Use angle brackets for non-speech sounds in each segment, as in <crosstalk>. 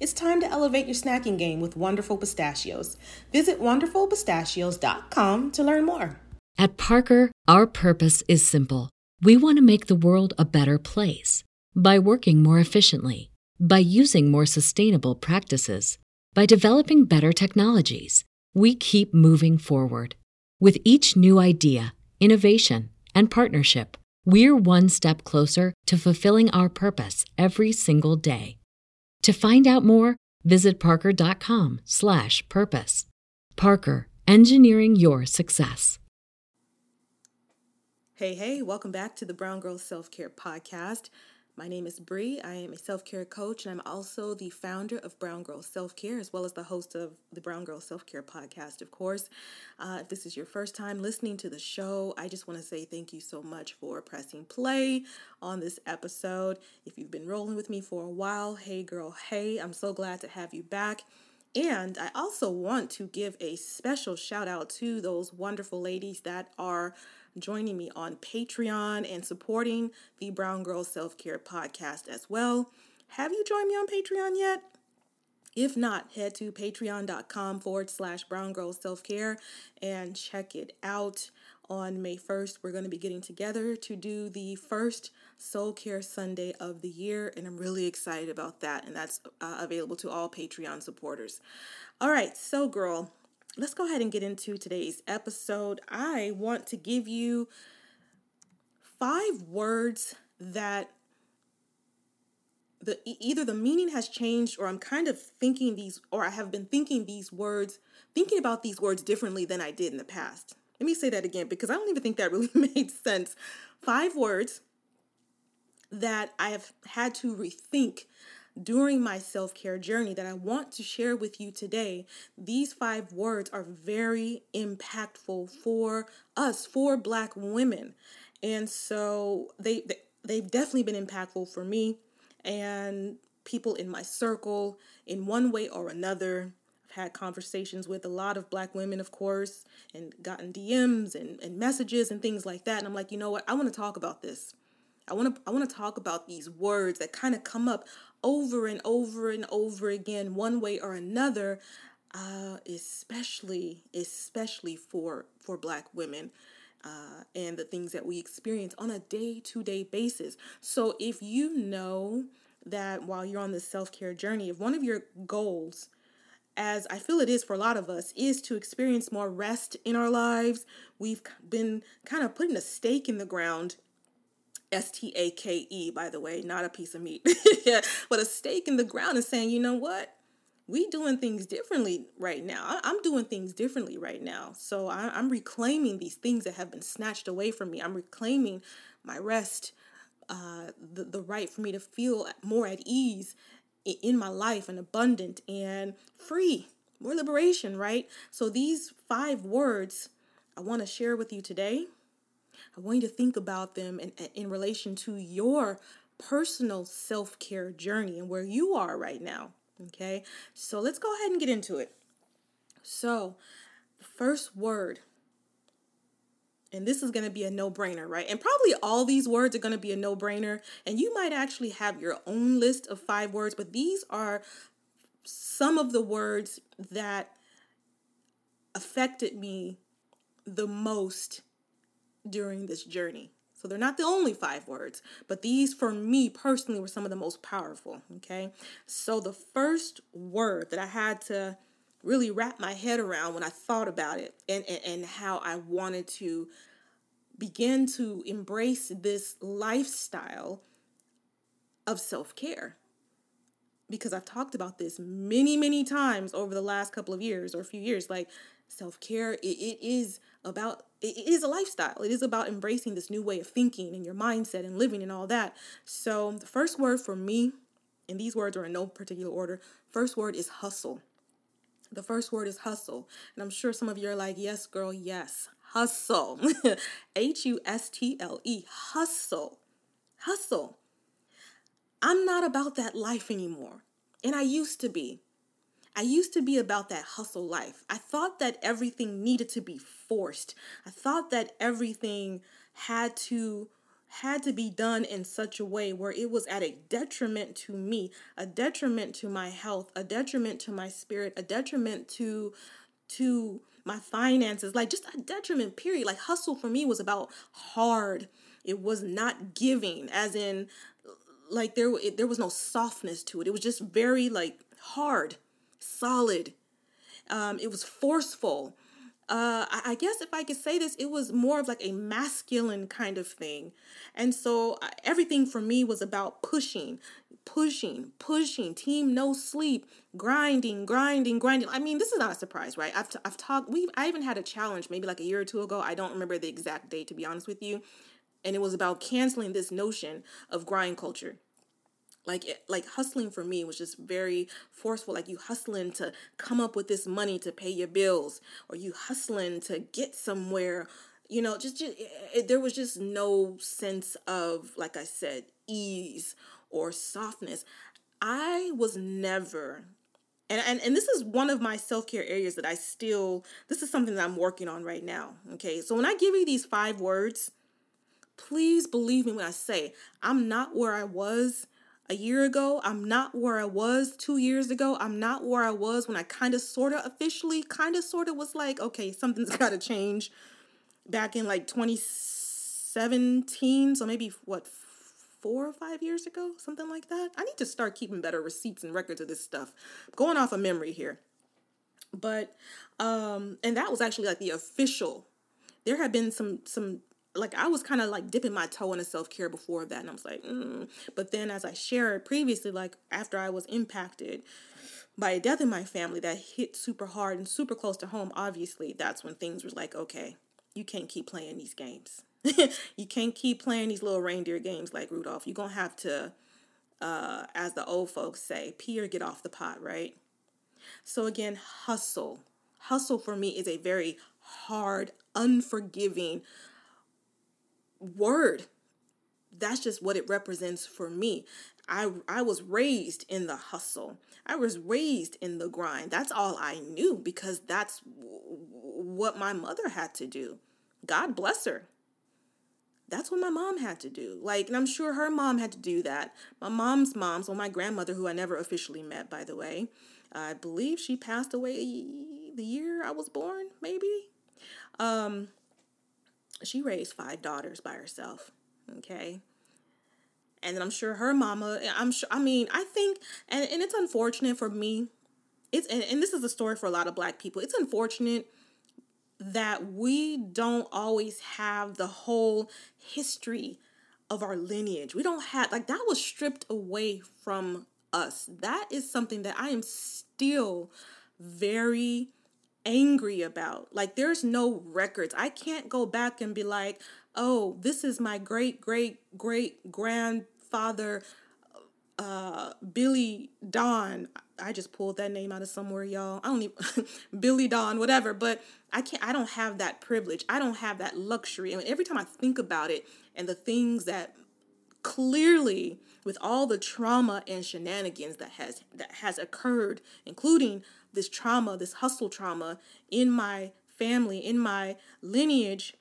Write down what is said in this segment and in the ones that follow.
It's time to elevate your snacking game with Wonderful Pistachios. Visit wonderfulpistachios.com to learn more. At Parker, our purpose is simple. We want to make the world a better place by working more efficiently, by using more sustainable practices, by developing better technologies. We keep moving forward. With each new idea, innovation, and partnership, we're one step closer to fulfilling our purpose every single day. To find out more, visit parker.com/purpose. Parker, engineering your success. Hey, hey, welcome back to the Brown Girl Self Care Podcast. My name is Bree. I am a self care coach, and I'm also the founder of Brown Girl Self Care, as well as the host of the Brown Girl Self Care podcast, of course. Uh, if this is your first time listening to the show, I just want to say thank you so much for pressing play on this episode. If you've been rolling with me for a while, hey girl, hey, I'm so glad to have you back. And I also want to give a special shout out to those wonderful ladies that are joining me on Patreon and supporting the Brown Girl Self Care podcast as well. Have you joined me on Patreon yet? If not, head to patreon.com forward slash brown girl self care and check it out. On May 1st, we're going to be getting together to do the first Soul Care Sunday of the year, and I'm really excited about that. And that's uh, available to all Patreon supporters. All right, so girl, let's go ahead and get into today's episode. I want to give you five words that the either the meaning has changed or I'm kind of thinking these or I have been thinking these words thinking about these words differently than I did in the past. Let me say that again because I don't even think that really <laughs> made sense. Five words that I have had to rethink during my self care journey that I want to share with you today. These five words are very impactful for us, for Black women. And so they, they've definitely been impactful for me and people in my circle in one way or another. I've had conversations with a lot of black women, of course, and gotten DMs and, and messages and things like that. And I'm like, you know what? I want to talk about this. I want to I want to talk about these words that kind of come up over and over and over again, one way or another, uh, especially especially for for Black women. Uh, and the things that we experience on a day to day basis. So, if you know that while you're on this self care journey, if one of your goals, as I feel it is for a lot of us, is to experience more rest in our lives, we've been kind of putting a stake in the ground S T A K E, by the way, not a piece of meat, <laughs> but a stake in the ground and saying, you know what? We doing things differently right now. I'm doing things differently right now. So I'm reclaiming these things that have been snatched away from me. I'm reclaiming my rest, uh, the, the right for me to feel more at ease in my life and abundant and free, more liberation, right? So these five words I want to share with you today I want you to think about them in, in relation to your personal self care journey and where you are right now. Okay, so let's go ahead and get into it. So, the first word, and this is going to be a no brainer, right? And probably all these words are going to be a no brainer. And you might actually have your own list of five words, but these are some of the words that affected me the most during this journey. So they're not the only five words, but these for me personally were some of the most powerful. Okay. So the first word that I had to really wrap my head around when I thought about it and, and, and how I wanted to begin to embrace this lifestyle of self care. Because I've talked about this many, many times over the last couple of years or a few years. Like, self care, it, it is about, it is a lifestyle. It is about embracing this new way of thinking and your mindset and living and all that. So, the first word for me, and these words are in no particular order, first word is hustle. The first word is hustle. And I'm sure some of you are like, yes, girl, yes. Hustle. <laughs> H U S T L E. Hustle. Hustle. I'm not about that life anymore. And I used to be. I used to be about that hustle life. I thought that everything needed to be forced. I thought that everything had to had to be done in such a way where it was at a detriment to me, a detriment to my health, a detriment to my spirit, a detriment to to my finances, like just a detriment period. Like hustle for me was about hard. It was not giving as in like there it, there was no softness to it. It was just very like hard, solid. Um, it was forceful uh, I guess if I could say this, it was more of like a masculine kind of thing. And so uh, everything for me was about pushing, pushing, pushing, team no sleep, grinding, grinding, grinding. I mean, this is not a surprise, right? I've, t- I've talked, we I even had a challenge maybe like a year or two ago. I don't remember the exact date to be honest with you. And it was about canceling this notion of grind culture like it, like hustling for me was just very forceful like you hustling to come up with this money to pay your bills or you hustling to get somewhere you know just, just it, there was just no sense of like i said ease or softness. I was never and, and, and this is one of my self-care areas that i still this is something that i'm working on right now okay? So when i give you these five words please believe me when i say i'm not where i was a year ago. I'm not where I was two years ago. I'm not where I was when I kind of, sort of, officially, kind of, sort of was like, okay, something's <laughs> got to change back in like 2017. So maybe what, four or five years ago, something like that. I need to start keeping better receipts and records of this stuff. going off of memory here. But, um, and that was actually like the official. There had been some some like I was kind of like dipping my toe into self care before that, and I was like, mm. but then as I shared previously, like after I was impacted by a death in my family that hit super hard and super close to home, obviously that's when things were like, okay, you can't keep playing these games. <laughs> you can't keep playing these little reindeer games like Rudolph. You're gonna have to, uh, as the old folks say, pee or get off the pot, right? So again, hustle. Hustle for me is a very hard, unforgiving, word that's just what it represents for me i i was raised in the hustle i was raised in the grind that's all i knew because that's what my mother had to do god bless her that's what my mom had to do. Like, and I'm sure her mom had to do that. My mom's mom, so my grandmother, who I never officially met, by the way, I believe she passed away the year I was born, maybe. Um, she raised five daughters by herself. Okay. And I'm sure her mama, I'm sure, I mean, I think, and, and it's unfortunate for me. It's, and, and this is a story for a lot of black people. It's unfortunate that we don't always have the whole history of our lineage. We don't have, like, that was stripped away from us. That is something that I am still very angry about. Like there's no records. I can't go back and be like, "Oh, this is my great great great grandfather uh Billy Don." I just pulled that name out of somewhere, y'all. I don't even <laughs> Billy Don, whatever, but I can't I don't have that privilege. I don't have that luxury. I mean, every time I think about it and the things that clearly with all the trauma and shenanigans that has that has occurred including this trauma, this hustle trauma in my family, in my lineage,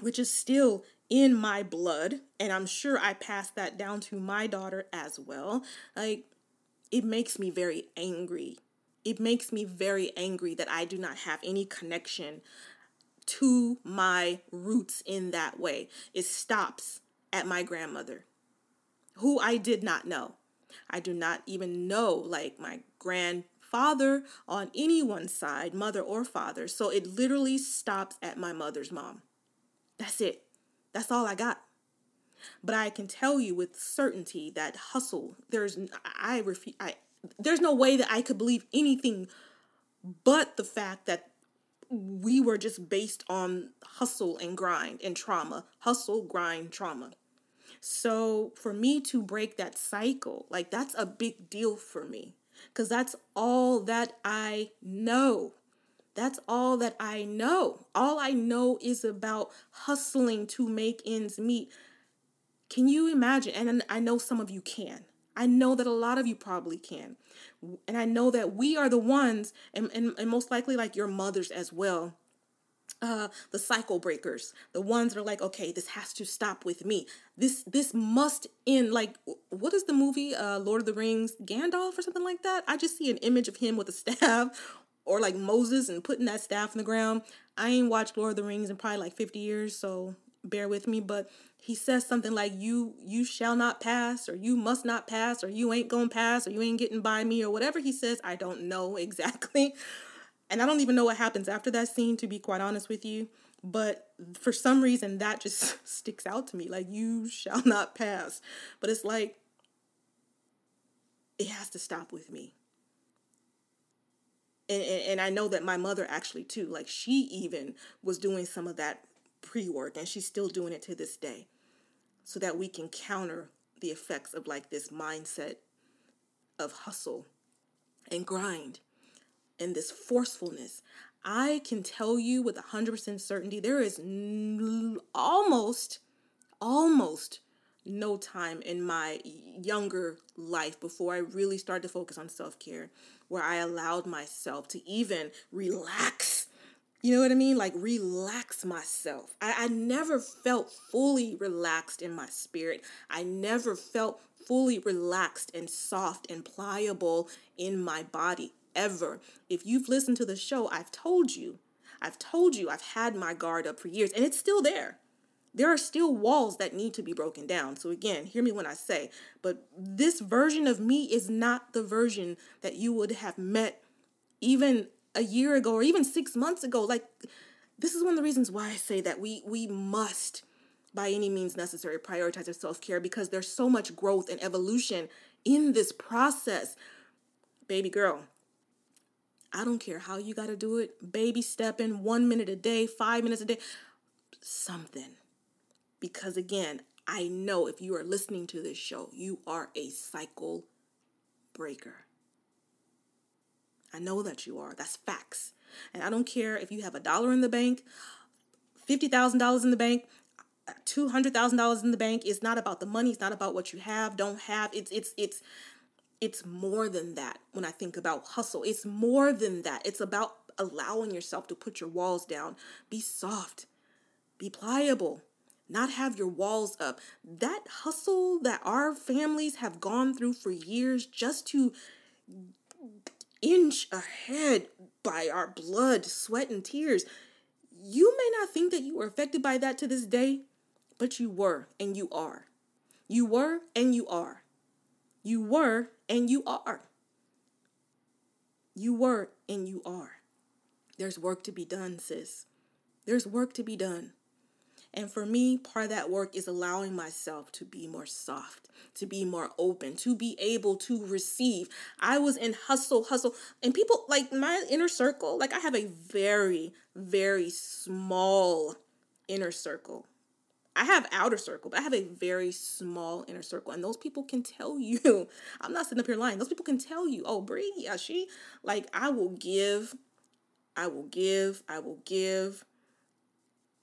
which is still in my blood. And I'm sure I passed that down to my daughter as well. Like, it makes me very angry. It makes me very angry that I do not have any connection to my roots in that way. It stops at my grandmother, who I did not know. I do not even know like my grand father on anyone's side, mother or father. So it literally stops at my mother's mom. That's it. That's all I got. But I can tell you with certainty that hustle, there's I refuse I there's no way that I could believe anything but the fact that we were just based on hustle and grind and trauma. Hustle, grind, trauma. So for me to break that cycle, like that's a big deal for me because that's all that I know. That's all that I know. All I know is about hustling to make ends meet. Can you imagine? And I know some of you can. I know that a lot of you probably can. And I know that we are the ones, and, and, and most likely like your mothers as well, uh, the cycle breakers, the ones that are like, okay, this has to stop with me. This this must end. Like, what is the movie, uh, Lord of the Rings, Gandalf or something like that? I just see an image of him with a staff, <laughs> or like Moses and putting that staff in the ground. I ain't watched Lord of the Rings in probably like fifty years, so bear with me. But he says something like, "You you shall not pass," or "You must not pass," or "You ain't gonna pass," or "You ain't getting by me," or whatever he says. I don't know <laughs> exactly. And I don't even know what happens after that scene, to be quite honest with you. But for some reason, that just <laughs> sticks out to me. Like, you shall not pass. But it's like, it has to stop with me. And, and, and I know that my mother actually, too, like, she even was doing some of that pre work, and she's still doing it to this day so that we can counter the effects of like this mindset of hustle and grind and this forcefulness. I can tell you with 100% certainty there is almost, almost no time in my younger life before I really started to focus on self care where I allowed myself to even relax. You know what I mean? Like relax myself. I, I never felt fully relaxed in my spirit. I never felt fully relaxed and soft and pliable in my body ever. If you've listened to the show, I've told you, I've told you I've had my guard up for years and it's still there. There are still walls that need to be broken down. So, again, hear me when I say, but this version of me is not the version that you would have met even a year ago or even six months ago. Like, this is one of the reasons why I say that we we must by any means necessary prioritize our self-care because there's so much growth and evolution in this process. Baby girl, I don't care how you got to do it, baby stepping, one minute a day, five minutes a day, something. Because again, I know if you are listening to this show, you are a cycle breaker. I know that you are. That's facts. And I don't care if you have a dollar in the bank, $50,000 in the bank, $200,000 in the bank. It's not about the money. It's not about what you have, don't have. It's, it's, it's, it's more than that when I think about hustle. It's more than that. It's about allowing yourself to put your walls down. Be soft, be pliable, not have your walls up. That hustle that our families have gone through for years just to inch ahead by our blood, sweat, and tears. You may not think that you were affected by that to this day, but you were and you are. You were and you are. You were and you are. You were and you are. There's work to be done, sis. There's work to be done. And for me, part of that work is allowing myself to be more soft, to be more open, to be able to receive. I was in hustle, hustle, and people like my inner circle, like I have a very, very small inner circle. I have outer circle, but I have a very small inner circle, and those people can tell you. <laughs> I'm not sitting up here lying. Those people can tell you, oh, Bree, yeah, she like I will give, I will give, I will give,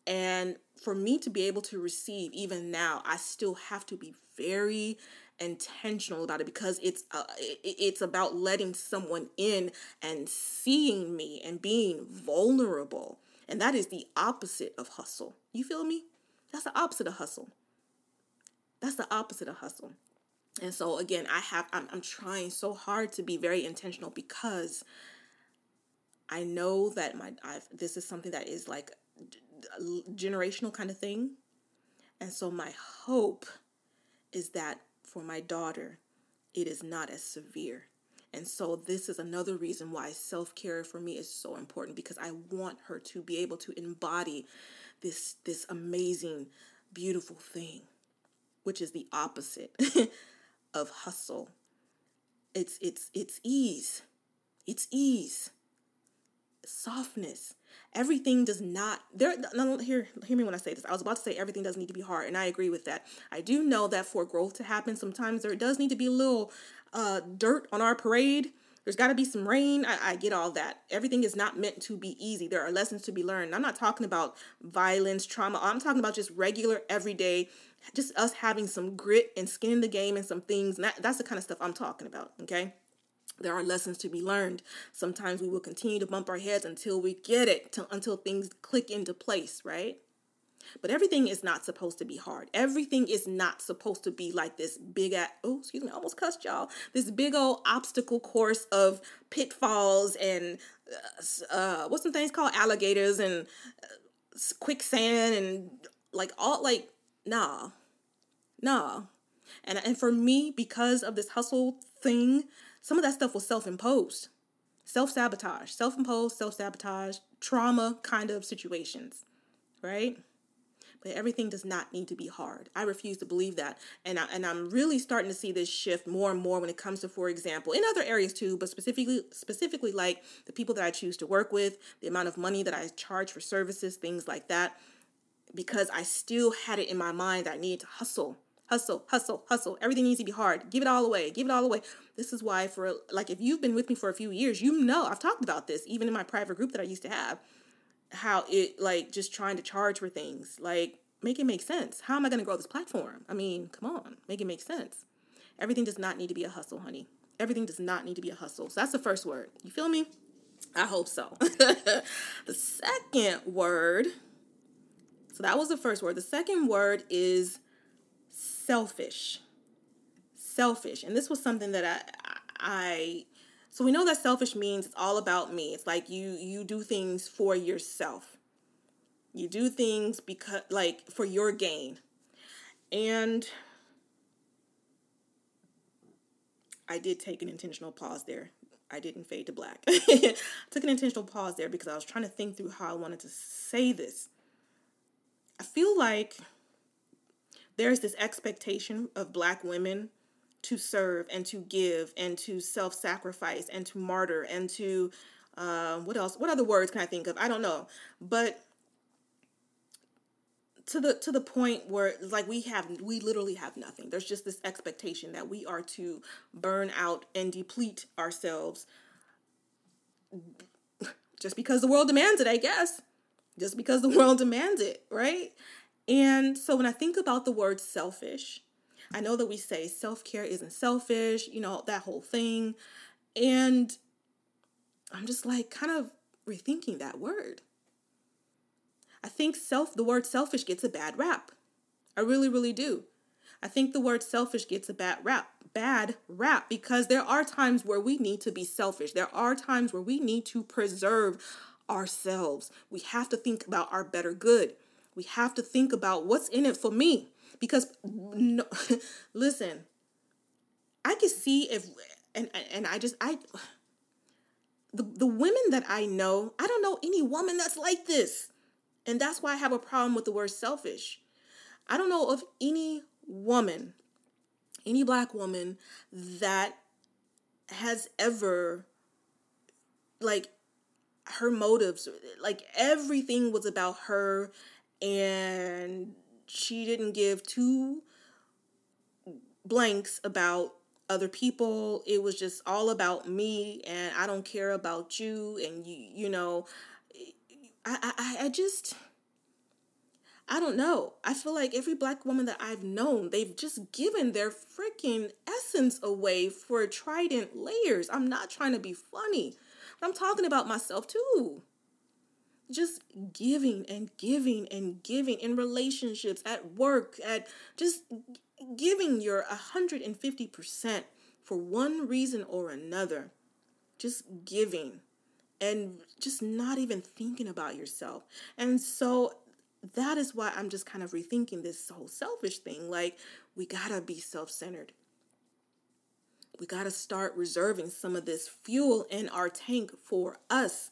and for me to be able to receive, even now, I still have to be very intentional about it because it's uh, it's about letting someone in and seeing me and being vulnerable, and that is the opposite of hustle. You feel me? That's the opposite of hustle. That's the opposite of hustle. And so again, I have I'm, I'm trying so hard to be very intentional because I know that my I've, this is something that is like generational kind of thing. And so my hope is that for my daughter, it is not as severe. And so this is another reason why self-care for me is so important because I want her to be able to embody this this amazing beautiful thing which is the opposite <laughs> of hustle. It's it's it's ease. It's ease. Softness. Everything does not there no, hear hear me when I say this. I was about to say everything doesn't need to be hard, and I agree with that. I do know that for growth to happen, sometimes there does need to be a little uh, dirt on our parade. There's got to be some rain. I, I get all that. Everything is not meant to be easy. There are lessons to be learned. I'm not talking about violence, trauma. I'm talking about just regular, everyday just us having some grit and skin in the game and some things. And that, that's the kind of stuff I'm talking about, okay? There are lessons to be learned. Sometimes we will continue to bump our heads until we get it, to, until things click into place, right? But everything is not supposed to be hard. Everything is not supposed to be like this big, at, oh, excuse me, I almost cussed y'all. This big old obstacle course of pitfalls and uh, uh what's some things called alligators and uh, quicksand and like all like nah, nah. And and for me, because of this hustle thing, some of that stuff was self-imposed, self-sabotage, self-imposed, self-sabotage, trauma kind of situations, right? But everything does not need to be hard. I refuse to believe that. And, I, and I'm really starting to see this shift more and more when it comes to, for example, in other areas too, but specifically, specifically like the people that I choose to work with, the amount of money that I charge for services, things like that because I still had it in my mind that I needed to hustle, hustle, hustle, hustle. Everything needs to be hard. Give it all away. Give it all away. This is why, for like, if you've been with me for a few years, you know I've talked about this, even in my private group that I used to have, how it like just trying to charge for things, like make it make sense. How am I going to grow this platform? I mean, come on, make it make sense. Everything does not need to be a hustle, honey. Everything does not need to be a hustle. So that's the first word. You feel me? I hope so. <laughs> the second word so that was the first word. The second word is selfish. Selfish. And this was something that I I so we know that selfish means it's all about me. It's like you you do things for yourself. You do things because like for your gain. And I did take an intentional pause there. I didn't fade to black. <laughs> I took an intentional pause there because I was trying to think through how I wanted to say this. I feel like there's this expectation of black women to serve and to give and to self-sacrifice and to martyr and to uh, what else what other words can i think of? I don't know. But to the to the point where like we have we literally have nothing. There's just this expectation that we are to burn out and deplete ourselves just because the world demands it i guess. Just because the world demands it, right? And so when I think about the word selfish, I know that we say self care isn't selfish, you know, that whole thing. And I'm just like kind of rethinking that word. I think self the word selfish gets a bad rap. I really really do. I think the word selfish gets a bad rap, bad rap because there are times where we need to be selfish. There are times where we need to preserve ourselves. We have to think about our better good. We have to think about what's in it for me. Because, no, <laughs> listen, I can see if, and, and I just, I, the, the women that I know, I don't know any woman that's like this. And that's why I have a problem with the word selfish. I don't know of any woman, any black woman that has ever like her motives like everything was about her and she didn't give two blanks about other people it was just all about me and i don't care about you and you you know i i, I just I don't know. I feel like every black woman that I've known, they've just given their freaking essence away for trident layers. I'm not trying to be funny. I'm talking about myself too. Just giving and giving and giving in relationships, at work, at just giving your 150% for one reason or another. Just giving and just not even thinking about yourself. And so that is why I'm just kind of rethinking this whole selfish thing. Like, we gotta be self centered we got to start reserving some of this fuel in our tank for us.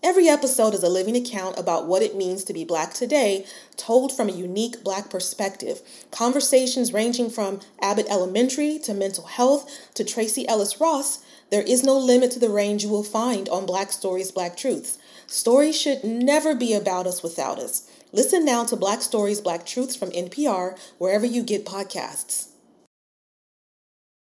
Every episode is a living account about what it means to be Black today, told from a unique Black perspective. Conversations ranging from Abbott Elementary to mental health to Tracee Ellis Ross. There is no limit to the range you will find on Black Stories, Black Truths. Stories should never be about us without us. Listen now to Black Stories, Black Truths from NPR, wherever you get podcasts.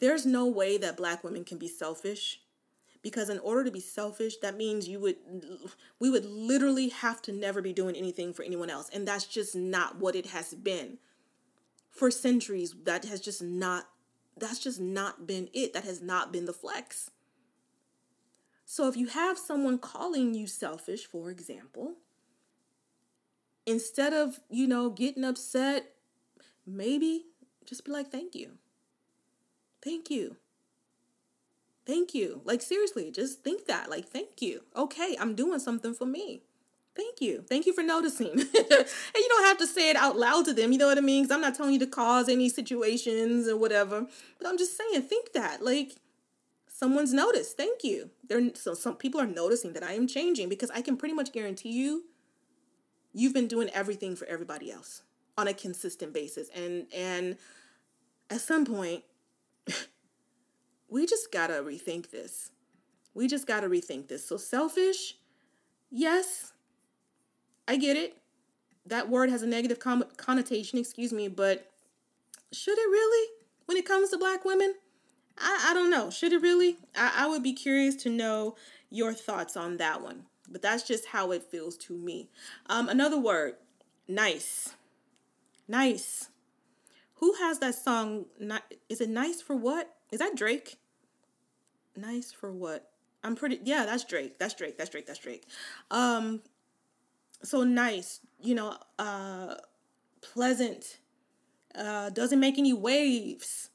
there's no way that black women can be selfish because in order to be selfish that means you would we would literally have to never be doing anything for anyone else and that's just not what it has been for centuries. That has just not that's just not been it. That has not been the flex. So if you have someone calling you selfish for example instead of you know getting upset maybe just be like thank you Thank you. Thank you. Like, seriously, just think that. Like, thank you. Okay, I'm doing something for me. Thank you. Thank you for noticing. <laughs> and you don't have to say it out loud to them. You know what I mean? Because I'm not telling you to cause any situations or whatever. But I'm just saying, think that. Like, someone's noticed. Thank you. There, so some people are noticing that I am changing because I can pretty much guarantee you, you've been doing everything for everybody else on a consistent basis. And and at some point, <laughs> we just gotta rethink this. We just gotta rethink this. So, selfish, yes, I get it. That word has a negative connotation, excuse me, but should it really when it comes to black women? I, I don't know. Should it really? I, I would be curious to know your thoughts on that one. But that's just how it feels to me. Um, another word, nice. Nice. Who has that song? Is it nice for what? Is that Drake? Nice for what? I'm pretty yeah, that's Drake. That's Drake. That's Drake. That's Drake. Um so nice, you know, uh pleasant, uh doesn't make any waves.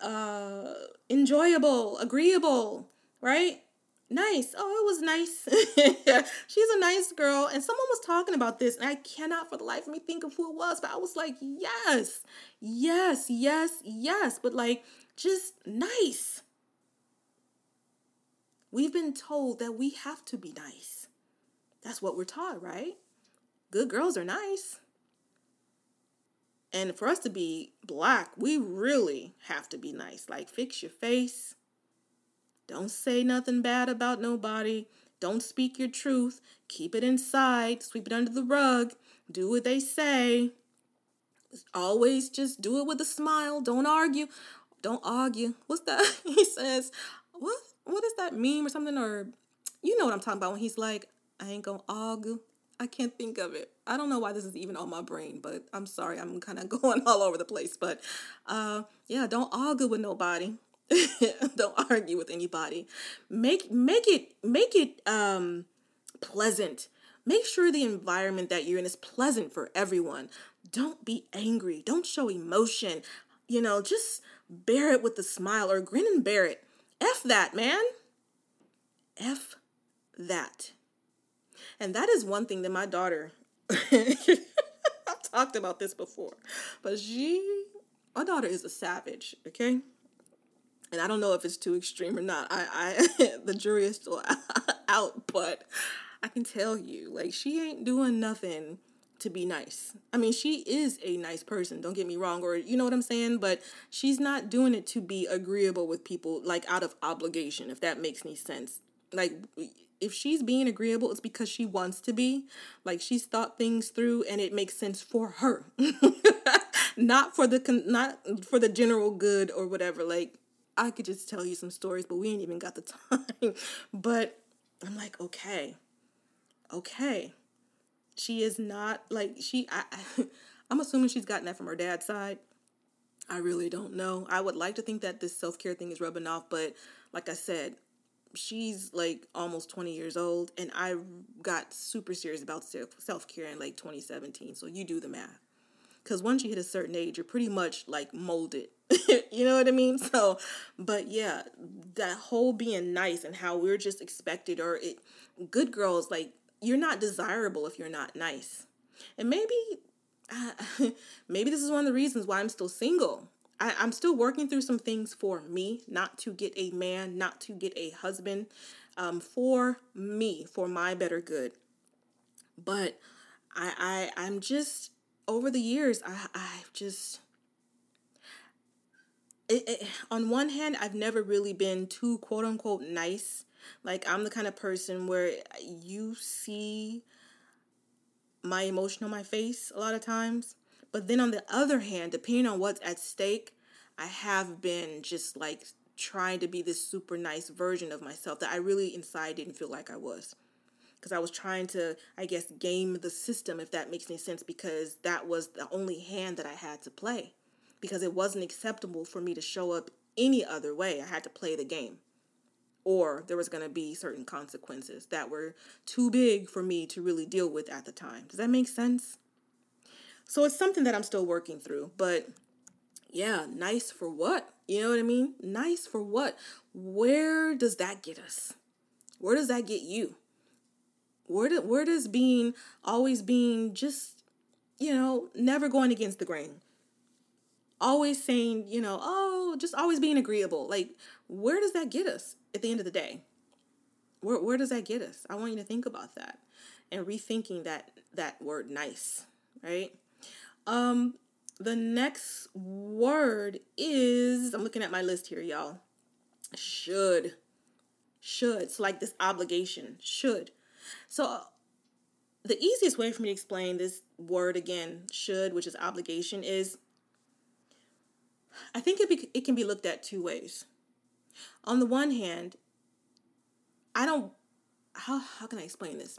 Uh enjoyable, agreeable, right? Nice. Oh, it was nice. <laughs> She's a nice girl. And someone was talking about this, and I cannot for the life of me think of who it was, but I was like, yes, yes, yes, yes. But like, just nice. We've been told that we have to be nice. That's what we're taught, right? Good girls are nice. And for us to be black, we really have to be nice. Like, fix your face don't say nothing bad about nobody. Don't speak your truth. Keep it inside. Sweep it under the rug. Do what they say. always just do it with a smile. Don't argue. Don't argue. What's that? <laughs> he says, what? What is that meme or something? Or you know what I'm talking about when he's like, I ain't gonna argue. I can't think of it. I don't know why this is even on my brain, but I'm sorry. I'm kind of <laughs> going all over the place. But uh, yeah, don't argue with nobody. <laughs> don't argue with anybody. Make make it make it um pleasant. Make sure the environment that you're in is pleasant for everyone. Don't be angry. Don't show emotion. You know, just bear it with a smile or grin and bear it. F that, man. F that. And that is one thing that my daughter, <laughs> I've talked about this before, but she, my daughter is a savage, okay? And I don't know if it's too extreme or not. I, I <laughs> the jury is still <laughs> out, but I can tell you, like, she ain't doing nothing to be nice. I mean, she is a nice person, don't get me wrong, or you know what I'm saying? But she's not doing it to be agreeable with people, like out of obligation, if that makes any sense. Like, if she's being agreeable, it's because she wants to be. Like she's thought things through and it makes sense for her. <laughs> not for the not for the general good or whatever. Like I could just tell you some stories, but we ain't even got the <laughs> time. but I'm like, okay. Okay. She is not like she I, <laughs> I'm assuming she's gotten that from her dad's side. I really don't know. I would like to think that this self-care thing is rubbing off, but like I said, she's like almost 20 years old and i got super serious about self-care in like 2017 so you do the math because once you hit a certain age you're pretty much like molded <laughs> you know what i mean? So but yeah that whole being nice and how we're just expected or it good girls like you're not desirable if you're not nice. And maybe uh, <laughs> maybe this is one of the reasons why i'm still single. I, I'm still working through some things for me, not to get a man, not to get a husband, um, for me, for my better good. But I, I I'm just over the years, I I've just it, it, on one hand, I've never really been too quote unquote nice. Like I'm the kind of person where you see my emotion on my face a lot of times. But then on the other hand, depending on what's at stake, I have been just like trying to be this super nice version of myself that I really inside didn't feel like I was. Because I was trying to, I guess, game the system, if that makes any sense, because that was the only hand that I had to play. Because it wasn't acceptable for me to show up any other way. I had to play the game. Or there was going to be certain consequences that were too big for me to really deal with at the time. Does that make sense? So it's something that I'm still working through, but yeah, nice for what? You know what I mean? Nice for what? Where does that get us? Where does that get you? Where do, where does being always being just you know, never going against the grain. Always saying, you know, oh, just always being agreeable. Like, where does that get us at the end of the day? Where where does that get us? I want you to think about that and rethinking that that word nice, right? Um, the next word is I'm looking at my list here, y'all. Should. Should. It's like this obligation. Should. So the easiest way for me to explain this word again, should, which is obligation, is I think it, be, it can be looked at two ways. On the one hand, I don't, how, how can I explain this?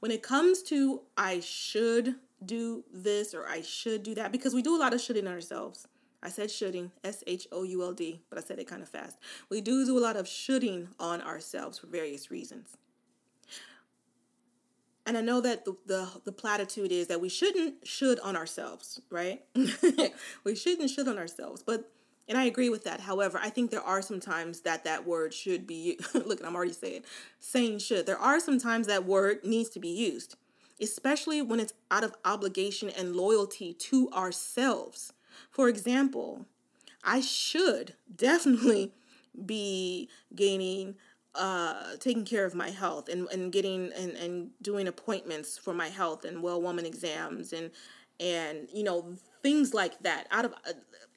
When it comes to I should do this or I should do that because we do a lot of shoulding ourselves. I said shoulding, S H O U L D, but I said it kind of fast. We do do a lot of shoulding on ourselves for various reasons. And I know that the, the, the platitude is that we shouldn't should on ourselves, right? <laughs> we shouldn't should on ourselves, but and I agree with that. However, I think there are some times that that word should be. <laughs> look, I'm already saying saying should. There are some times that word needs to be used especially when it's out of obligation and loyalty to ourselves. For example, I should definitely be gaining uh taking care of my health and, and getting and, and doing appointments for my health and well woman exams and and you know things like that out of uh,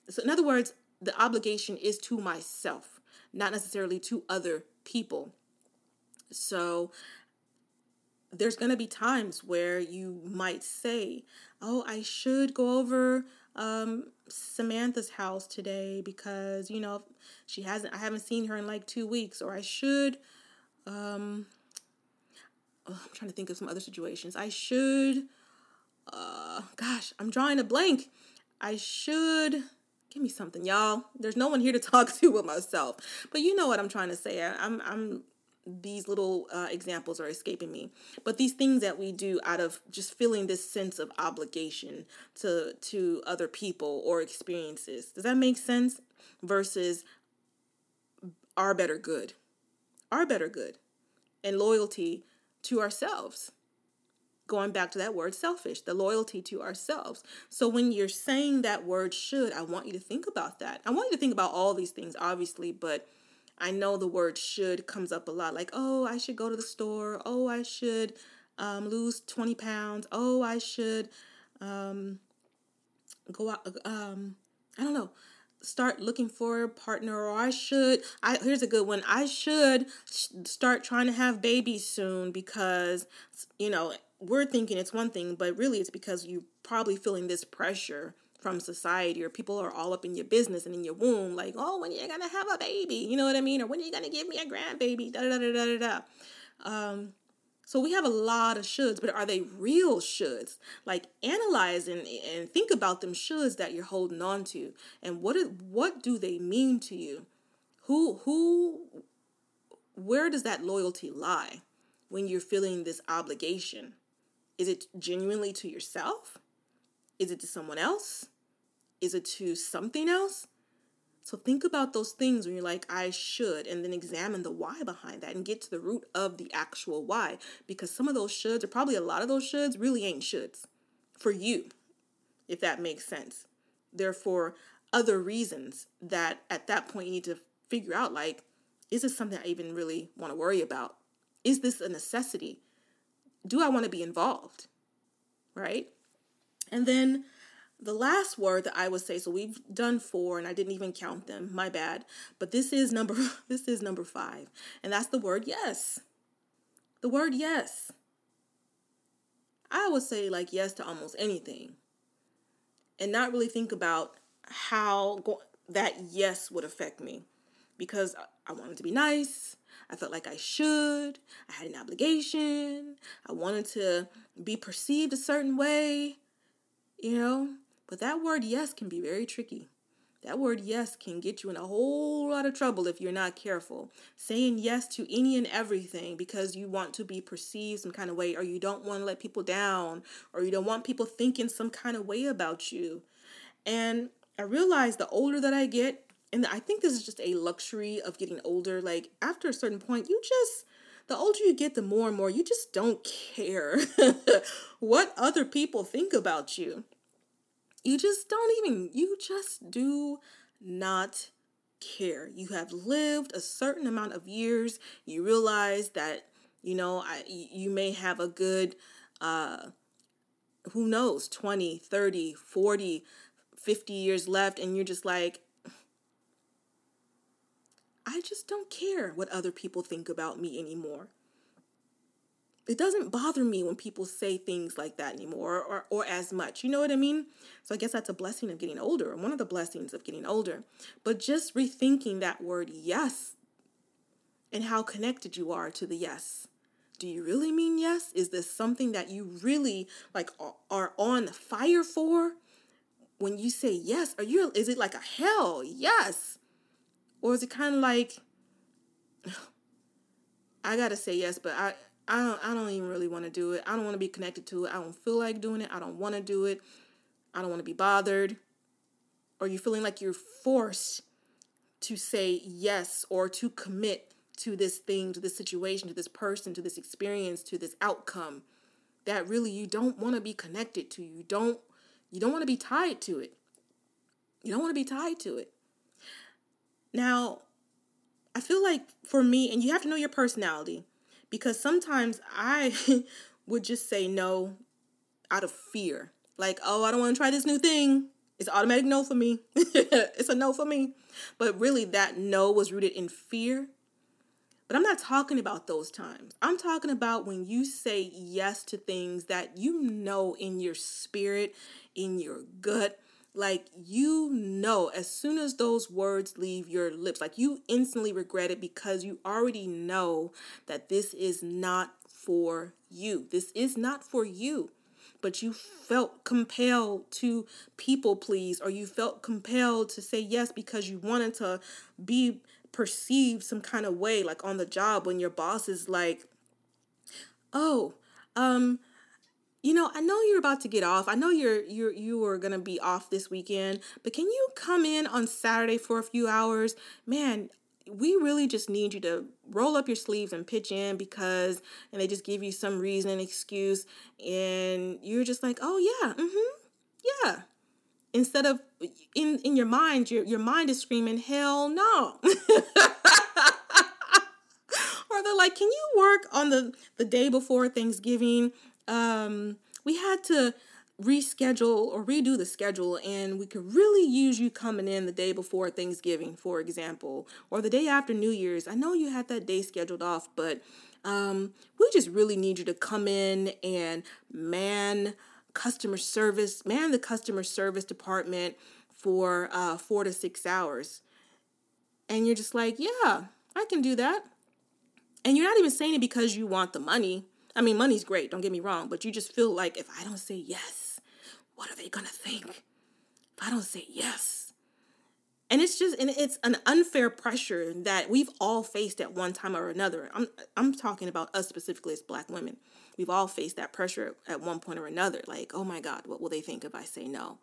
so in other words the obligation is to myself not necessarily to other people. So there's going to be times where you might say, Oh, I should go over um, Samantha's house today because you know she hasn't. I haven't seen her in like two weeks, or I should. Um, oh, I'm trying to think of some other situations. I should. Uh, gosh, I'm drawing a blank. I should give me something, y'all. There's no one here to <laughs> talk to but myself. But you know what I'm trying to say. I'm I'm these little uh, examples are escaping me but these things that we do out of just feeling this sense of obligation to to other people or experiences does that make sense versus our better good our better good and loyalty to ourselves going back to that word selfish, the loyalty to ourselves. So when you're saying that word should, I want you to think about that. I want you to think about all these things, obviously, but I know the word should comes up a lot like, oh, I should go to the store. Oh, I should um, lose 20 pounds. Oh, I should um, go out. Um, I don't know start looking for a partner or I should I here's a good one I should start trying to have babies soon because you know we're thinking it's one thing, but really it's because you're probably feeling this pressure from society or people are all up in your business and in your womb, like, oh, when are you gonna have a baby? You know what I mean? Or when are you gonna give me a grandbaby? Da da da da da da. Um, so we have a lot of shoulds, but are they real shoulds? Like analyze and, and think about them shoulds that you're holding on to, and what is, what do they mean to you? Who who where does that loyalty lie when you're feeling this obligation? Is it genuinely to yourself? Is it to someone else? Is it to something else? So think about those things when you're like, I should, and then examine the why behind that and get to the root of the actual why. Because some of those shoulds, or probably a lot of those shoulds, really ain't shoulds for you, if that makes sense. Therefore, other reasons that at that point you need to figure out like, is this something I even really want to worry about? Is this a necessity? do I want to be involved? Right? And then the last word that I would say, so we've done four and I didn't even count them, my bad. But this is number <laughs> this is number five. And that's the word yes. The word yes. I would say like yes to almost anything. And not really think about how go- that yes would affect me. Because I wanted to be nice. I felt like I should. I had an obligation. I wanted to be perceived a certain way, you know? But that word yes can be very tricky. That word yes can get you in a whole lot of trouble if you're not careful. Saying yes to any and everything because you want to be perceived some kind of way, or you don't want to let people down, or you don't want people thinking some kind of way about you. And I realize the older that I get, and I think this is just a luxury of getting older. Like after a certain point, you just the older you get, the more and more you just don't care <laughs> what other people think about you. You just don't even, you just do not care. You have lived a certain amount of years. You realize that, you know, I, you may have a good, uh, who knows, 20, 30, 40, 50 years left, and you're just like, I just don't care what other people think about me anymore. It doesn't bother me when people say things like that anymore or, or as much. You know what I mean? So I guess that's a blessing of getting older, one of the blessings of getting older. But just rethinking that word yes and how connected you are to the yes. Do you really mean yes? Is this something that you really like are on the fire for? When you say yes, are you is it like a hell yes? Or is it kind of like <sighs> I got to say yes, but I I don't I don't even really want to do it. I don't want to be connected to it. I don't feel like doing it. I don't want to do it. I don't want to be bothered. Or you feeling like you're forced to say yes or to commit to this thing, to this situation, to this person, to this experience, to this outcome that really you don't want to be connected to. You don't you don't want to be tied to it. You don't want to be tied to it. Now, I feel like for me, and you have to know your personality because sometimes I <laughs> would just say no out of fear. Like, oh, I don't want to try this new thing. It's automatic no for me. <laughs> it's a no for me. But really, that no was rooted in fear. But I'm not talking about those times. I'm talking about when you say yes to things that you know in your spirit, in your gut, like you know as soon as those words leave your lips like you instantly regret it because you already know that this is not for you. This is not for you. But you felt compelled to people please or you felt compelled to say yes because you wanted to be perceived some kind of way like on the job when your boss is like oh um you know, I know you're about to get off. I know you're you're you are gonna be off this weekend, but can you come in on Saturday for a few hours? Man, we really just need you to roll up your sleeves and pitch in because and they just give you some reason and excuse and you're just like, oh yeah, mm-hmm, yeah. Instead of in in your mind, your your mind is screaming, hell no. <laughs> or they're like, can you work on the the day before Thanksgiving? Um, we had to reschedule or redo the schedule and we could really use you coming in the day before Thanksgiving, for example, or the day after New Year's. I know you had that day scheduled off, but um, we just really need you to come in and man customer service, man the customer service department for uh, four to six hours. And you're just like, yeah, I can do that. And you're not even saying it because you want the money I mean, money's great, don't get me wrong, but you just feel like if I don't say yes, what are they gonna think? If I don't say yes. And it's just and it's an unfair pressure that we've all faced at one time or another. I'm I'm talking about us specifically as black women. We've all faced that pressure at one point or another. Like, oh my God, what will they think if I say no?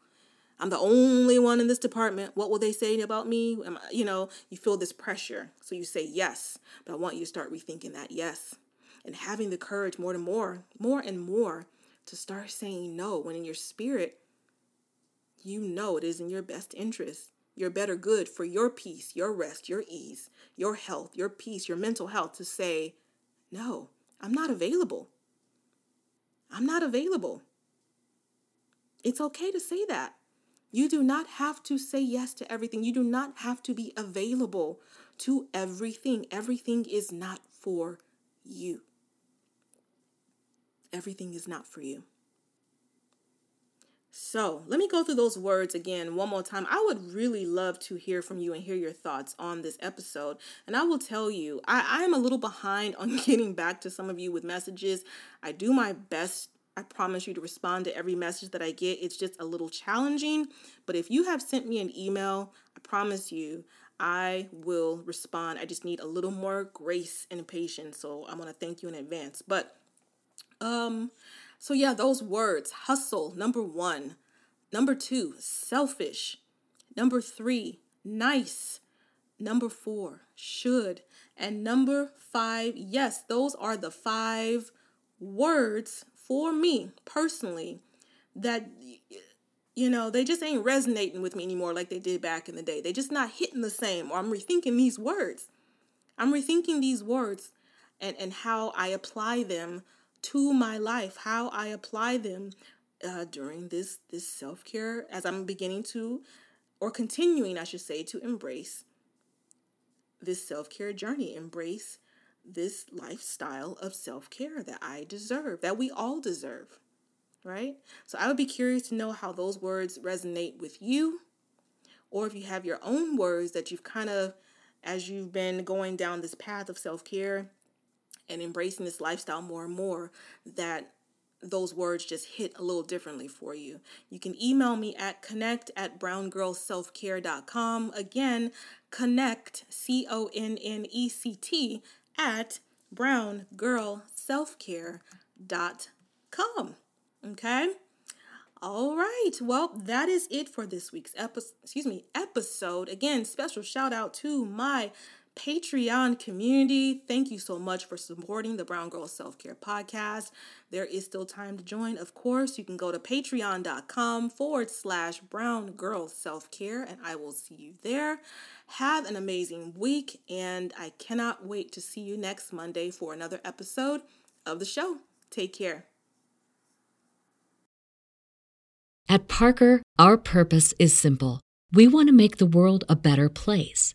I'm the only one in this department. What will they say about me? You know, you feel this pressure. So you say yes. But I want you to start rethinking that yes and having the courage more and more, more and more to start saying no when in your spirit, you know it is in your best interest, your better good for your peace, your rest, your ease, your health, your peace, your mental health to say, no, I'm not available. I'm not available. It's okay to say that. You do not have to say yes to everything. You do not have to be available to everything. Everything is not for you everything is not for you. So let me go through those words again one more time. I would really love to hear from you and hear your thoughts on this episode. And I will tell you, I, am a little behind <laughs> on getting back to some of you with messages. I do my best. I promise you to respond to every message that I get. It's just a little challenging. But if you have sent me an email, I promise you, I will respond. I just need a little more grace and patience. So I want to thank you in advance. But um, so yeah, those words hustle, number one. Number two, selfish. Number three, nice. Number four, should. And number five, yes, those are the five words for me personally that you know they just ain't resonating with me anymore like they did back in the day they just not hitting the same or i'm rethinking these words i'm rethinking these words and and how i apply them to my life, how I apply them uh, during this this self care as I'm beginning to, or continuing, I should say, to embrace this self care journey, embrace this lifestyle of self care that I deserve, that we all deserve, right? So I would be curious to know how those words resonate with you, or if you have your own words that you've kind of, as you've been going down this path of self care, and embracing this lifestyle more and more that those words just hit a little differently for you. You can email me at connect at browngirlselfcare.com. Again, connect, C O N N E C T, at browngirlselfcare.com. Okay? All right. Well, that is it for this week's episode. Excuse me, episode. Again, special shout out to my Patreon community. Thank you so much for supporting the Brown Girl Self Care Podcast. There is still time to join. Of course, you can go to patreon.com forward slash Brown Girl Self Care, and I will see you there. Have an amazing week, and I cannot wait to see you next Monday for another episode of the show. Take care. At Parker, our purpose is simple. We want to make the world a better place